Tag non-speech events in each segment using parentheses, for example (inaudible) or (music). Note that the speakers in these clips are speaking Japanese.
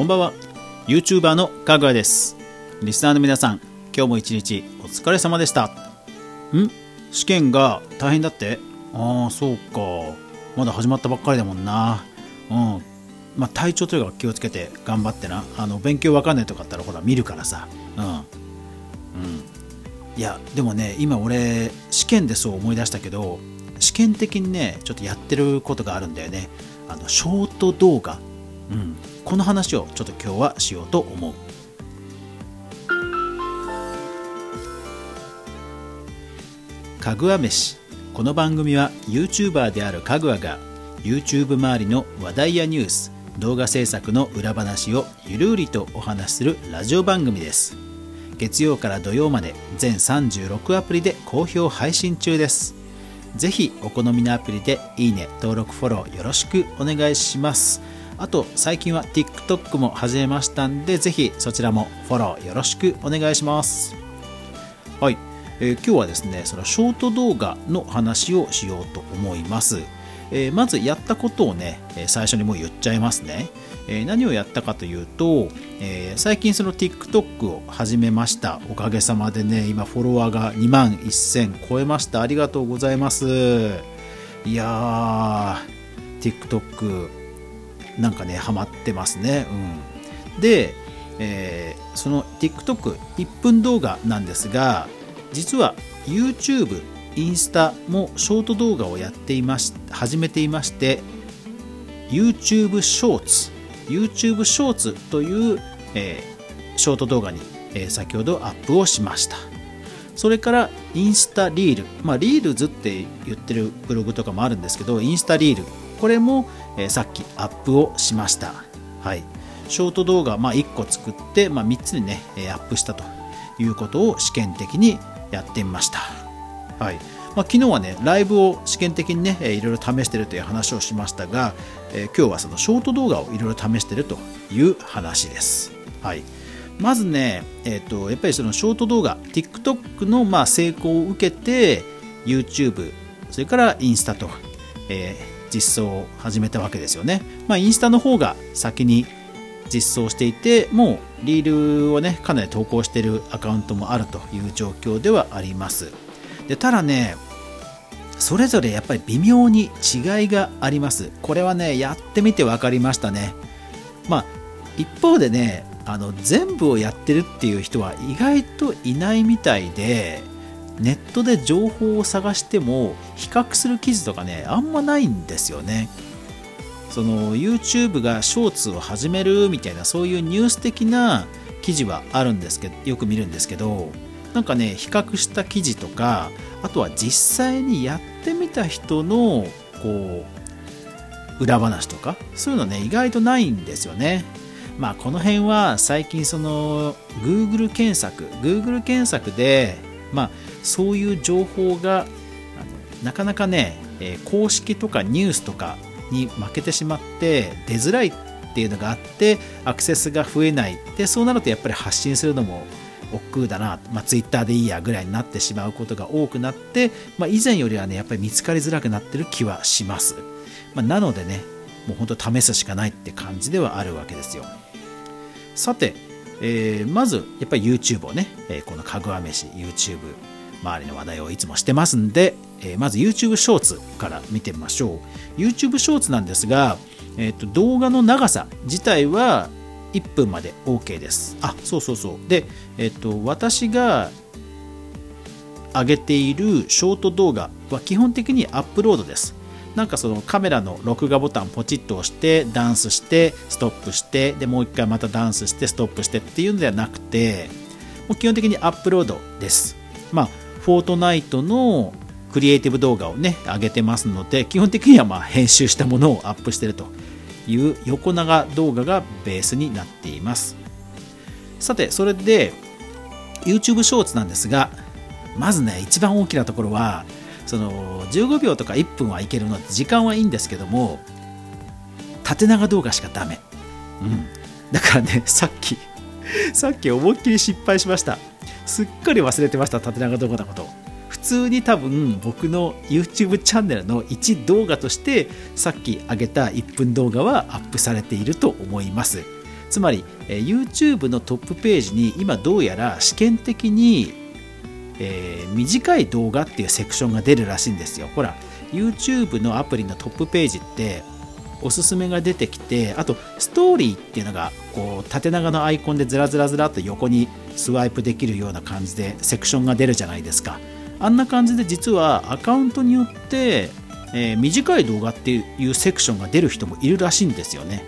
こんばんは。YouTuber のかぐわです。リスナーの皆さん今日も一日お疲れ様でした。ん？試験が大変だって？ああそうか。まだ始まったばっかりだもんな。うん。まあ体調というか気をつけて頑張ってな。あの勉強わかんないとかあったらほら見るからさ。うん。うん。いやでもね今俺試験でそう思い出したけど試験的にねちょっとやってることがあるんだよね。あのショート動画、うん、この話をちょっと今日はしようと思う。かぐわ飯。この番組は YouTuber であるかぐわが YouTube 周りの話題やニュース動画制作の裏話をゆるりとお話しするラジオ番組です。月曜から土曜まで全36アプリで好評配信中です。ぜひお好みのアプリでいいね登録フォローよろしくお願いします。あと最近は TikTok も始めましたんでぜひそちらもフォローよろしくお願いしますはい、えー、今日はですねそのショート動画の話をしようと思いますえー、まずやったことをね、最初にもう言っちゃいますね。えー、何をやったかというと、え、最近その TikTok を始めました。おかげさまでね、今フォロワーが2万1000超えました。ありがとうございます。いやー、TikTok なんかね、ハマってますね。うん。で、えー、その TikTok1 分動画なんですが、実は YouTube インスタもショート動画をやっていまし始めていまして YouTube ショーツ YouTube ショーツという、えー、ショート動画に、えー、先ほどアップをしましたそれからインスタリール、まあ、リールズって言ってるブログとかもあるんですけどインスタリールこれも、えー、さっきアップをしました。はい。ショート動画、まあ、1個作って、まあ、3つにねアップしたということを試験的にやってみました。はい。まあ、昨日はねライブを試験的にねいろいろ試してるという話をしましたが、えー、今日はそのショート動画をいろいろ試してるという話です。はい。まずね、えーと、やっぱりそのショート動画 TikTok のまあ成功を受けて YouTube それからインスタと、えー、実装を始めたわけですよね。まあ、インスタの方が先に実装していてもうリールをねかなり投稿してるアカウントもあるという状況ではあります。でただねそれぞれやっぱり微妙に違いがありますこれはねやってみて分かりましたねまあ一方でねあの全部をやってるっていう人は意外といないみたいでネットで情報を探しても比較する記事とかねあんまないんですよね。その YouTube がショーツを始めるみたいなそういうニュース的な記事はあるんですけどよく見るんですけどなんかね比較した記事とかあとは実際にやってみた人のこう裏話とかそういうのね意外とないんですよね。まあこの辺は最近その Google 検索 Google 検索でまあそういう情報がなかなかね、え公式とかニュースとかに負けてしまって出づらいっていうのがあってアクセスが増えないでそうなるとやっぱり発信するのも億劫だな、まあ、ツイッターでいいやぐらいになってしまうことが多くなって、まあ、以前よりはねやっぱり見つかりづらくなってる気はします、まあ、なのでねもう本当試すしかないって感じではあるわけですよ。さて、えー、まずやっぱり YouTube をね、えー、このかぐわ飯 YouTube 周りの話題をいつもしてますんで、えー、まず YouTube ショーツから見てみましょう YouTube ショーツなんですが、えーと動画の長さ自体は1分まで OK です。あ、そうそうそう。で、えっと、私が上げているショート動画は基本的にアップロードです。なんかそのカメラの録画ボタンポチッと押してダンスしてストップしてでもう一回またダンスしてストップしてっていうのではなくてもう基本的にアップロードです。まあ、フォートナイトのクリエイティブ動画をね上げてますので基本的にはま編集したものをアップしてるという横長動画がベースになっています。さてそれで YouTube ショーツなんですがまずね一番大きなところはその15秒とか1分はいけるので時間はいいんですけども縦長動画しかダメ。うん。だからねさっきさっき思いっきり失敗しました。すっかり忘れてました縦長動画のこと。普通に多分僕の YouTube チャンネルの1動画としてさっき上げた1分動画はアップされていると思います。つまり、YouTube のトップページに今どうやら試験的に、えー短い動画っていうセクションが出るらしいんですよ。ほら YouTube のアプリのトップページっておすすめが出てきてあとストーリーっていうのがこう縦長のアイコンでずらずらずらっと横にスワイプできるような感じでセクションが出るじゃないですか。あんな感じで実はアカウントによって、えー短い動画っていうセクションが出る人もいるらしいんですよね。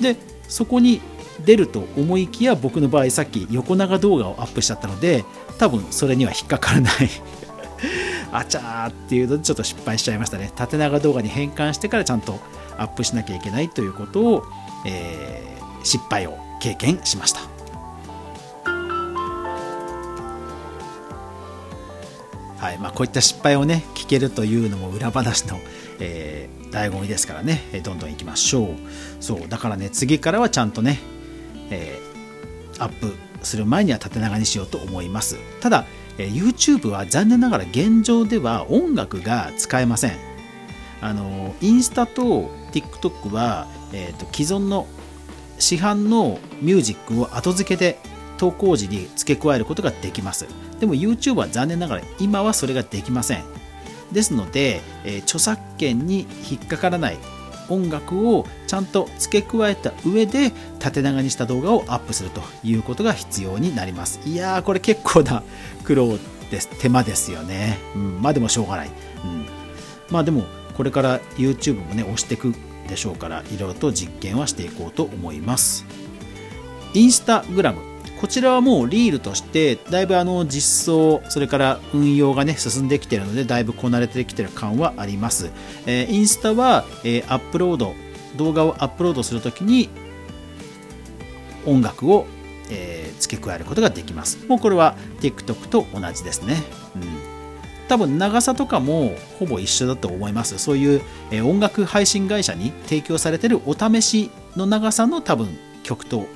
でそこに出ると思いきや僕の場合さっき横長動画をアップしちゃったので多分それには引っかからない。(laughs) あちゃーっていうのでちょっと失敗しちゃいましたね。縦長動画に変換してからちゃんとアップしなきゃいけないということを、えー失敗を経験しました。はいまあ、こういった失敗をね聞けるというのも裏話の、えー醍醐味ですからね、えーどんどんいきましょう。そうだからね次からはちゃんとね、えーアップする前には縦長にしようと思います。ただ、えー YouTube は残念ながら現状では音楽が使えません。あのインスタと TikTok は、えーと既存の市販のミュージックを後付けで投稿時に付け加えることができます。でも YouTube は残念ながら今はそれができません。ですので、えー著作権に引っかからない音楽をちゃんと付け加えた上で縦長にした動画をアップするということが必要になります。いやーこれ結構な苦労です。手間ですよね、うん、まあでもしょうがない、うん、まあでもこれから YouTube もね押していくでしょうからいろいろと実験はしていこうと思います。インスタグラム。こちらはもうリールとしてだいぶあの実装それから運用がね進んできているのでだいぶこなれてきてる感はあります、えーインスタは、えーアップロード動画をアップロードするときに音楽を、えー付け加えることができます。もうこれは TikTok と同じですね、うん、多分長さとかもほぼ一緒だと思います。そういう、え音楽配信会社に提供されてるお試しの長さの多分曲と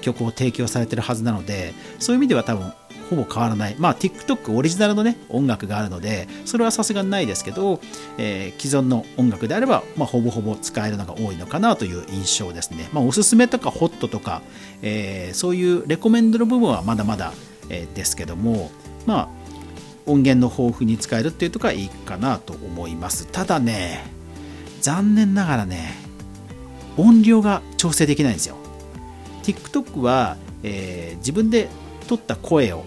曲を提供されてるはずなのでそういう意味では多分ほぼ変わらない。まあ TikTok オリジナルのね音楽があるのでそれはさすがにないですけど、えー既存の音楽であれば、まあ、ほぼほぼ使えるのが多いのかなという印象ですね、まあ、おすすめとかホットとか、えーそういうレコメンドの部分はまだまだ、えーですけどもまあ音源の豊富に使えるっていうところはいいかなと思います。ただね残念ながらね音量が調整できないんですよ。TikTok は、えー自分で撮った声を、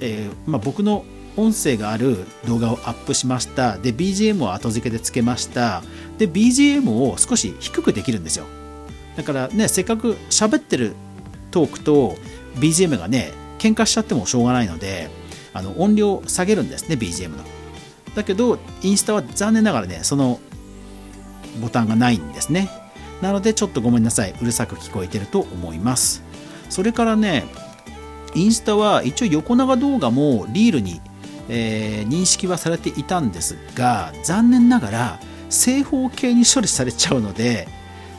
えーまあ、僕の音声がある動画をアップしました。で BGM を後付けでつけました。で BGM を少し低くできるんですよ。だからねせっかく喋ってるトークと BGM がね喧嘩しちゃってもしょうがないのであの音量を下げるんですね BGM の。だけどインスタは残念ながらねそのボタンがないんですね。なのでちょっとごめんなさい。うるさく聞こえてると思います。それからねインスタは一応横長動画もリールに、えー認識はされていたんですが残念ながら正方形に処理されちゃうので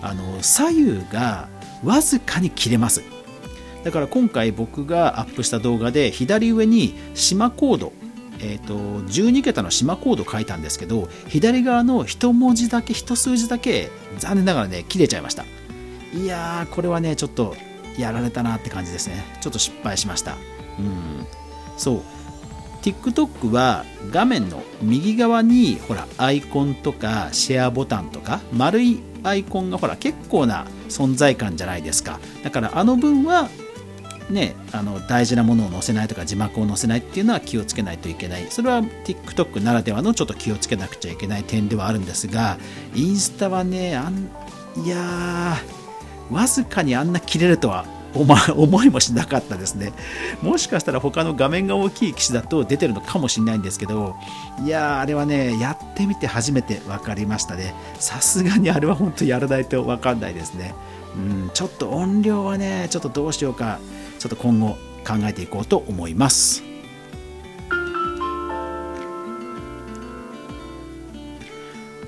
あの左右がわずかに切れます。だから今回僕がアップした動画で左上に島コードえー、と12桁の島コード書いたんですけど左側の一文字だけ一数字だけ残念ながらね切れちゃいました。いやーこれはねちょっとやられたなって感じですね。ちょっと失敗しました。うん。そう。TikTok は画面の右側にほらアイコンとかシェアボタンとか丸いアイコンがほら結構な存在感じゃないですか。だからあの分はね、あの大事なものを載せないとか字幕を載せないっていうのは気をつけないといけない。それは TikTok ならではのちょっと気をつけなくちゃいけない点ではあるんですがインスタはねあんいやーわずかにあんな切れるとは (laughs) 思いもしなかったですね。もしかしたら他の画面が大きい機種だと出てるのかもしれないんですけどいやーあれはねやってみて初めて分かりましたね。さすがにあれは本当やらないと分かんないですね。うんちょっと音量はねちょっとどうしようかちょっと今後考えていこうと思います。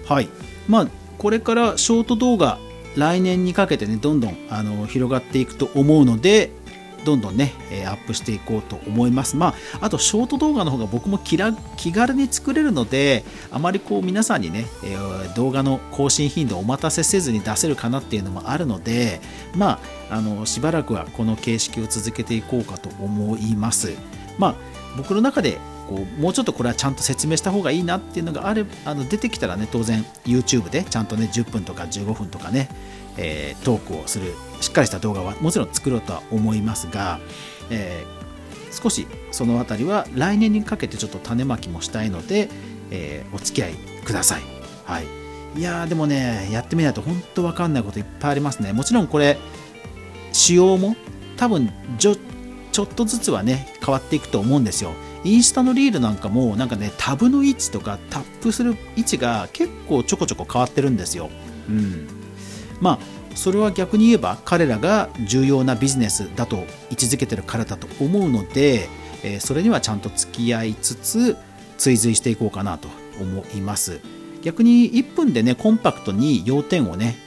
はい。まあこれからショート動画来年にかけてねどんどんあの広がっていくと思うのでどんどんね、えアップしていこうと思います。まああとショート動画の方が僕も気気軽に作れるのであまりこう皆さんにね、え動画の更新頻度をお待たせせずに出せるかなっていうのもあるのでまああのしばらくはこの形式を続けていこうかと思います。まあ僕の中でこうもうちょっとこれはちゃんと説明した方がいいなっていうのがあれあの出てきたらね当然 YouTube でちゃんとね10分とか15分とかね、えー、トークをするしっかりした動画はもちろん作ろうとは思いますが、えー、少しその辺りは来年にかけてちょっと種まきもしたいので、えー、お付き合いください。はい、いやでもねやってみないと本当わかんないこといっぱいありますね。もちろんこれ仕様も多分ちょちょっとずつはね変わっていくと思うんですよ。インスタのリールなんかもなんかねタブの位置とかタップする位置が結構ちょこちょこ変わってるんですよ。うん、まあそれは逆に言えば彼らが重要なビジネスだと位置づけてるからだと思うので、えー、それにはちゃんと付き合いつつ追随していこうかなと思います。逆に1分でねコンパクトに要点をね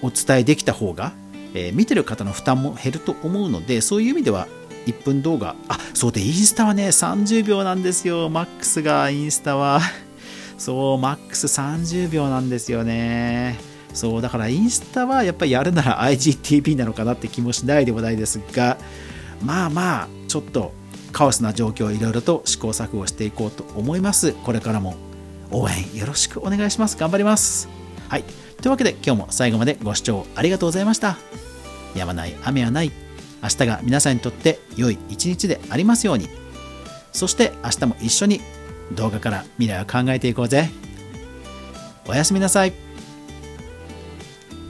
お伝えできた方が、えー、見てる方の負担も減ると思うのでそういう意味では1分動画あそうでインスタはね30秒なんですよ。マックスがインスタは。(laughs) そうマックス30秒なんですよね。そうだからインスタはやっぱりやるなら IGTV なのかなって気もしないでもないですがまあまあちょっとカオスな状況をいろいろと試行錯誤していこうと思います。これからも応援よろしくお願いします。頑張ります。はい。というわけで今日も最後までご視聴ありがとうございました。やまない雨はない。明日が皆さんにとって良い一日でありますように。そして明日も一緒に動画から未来を考えていこうぜ。おやすみなさい。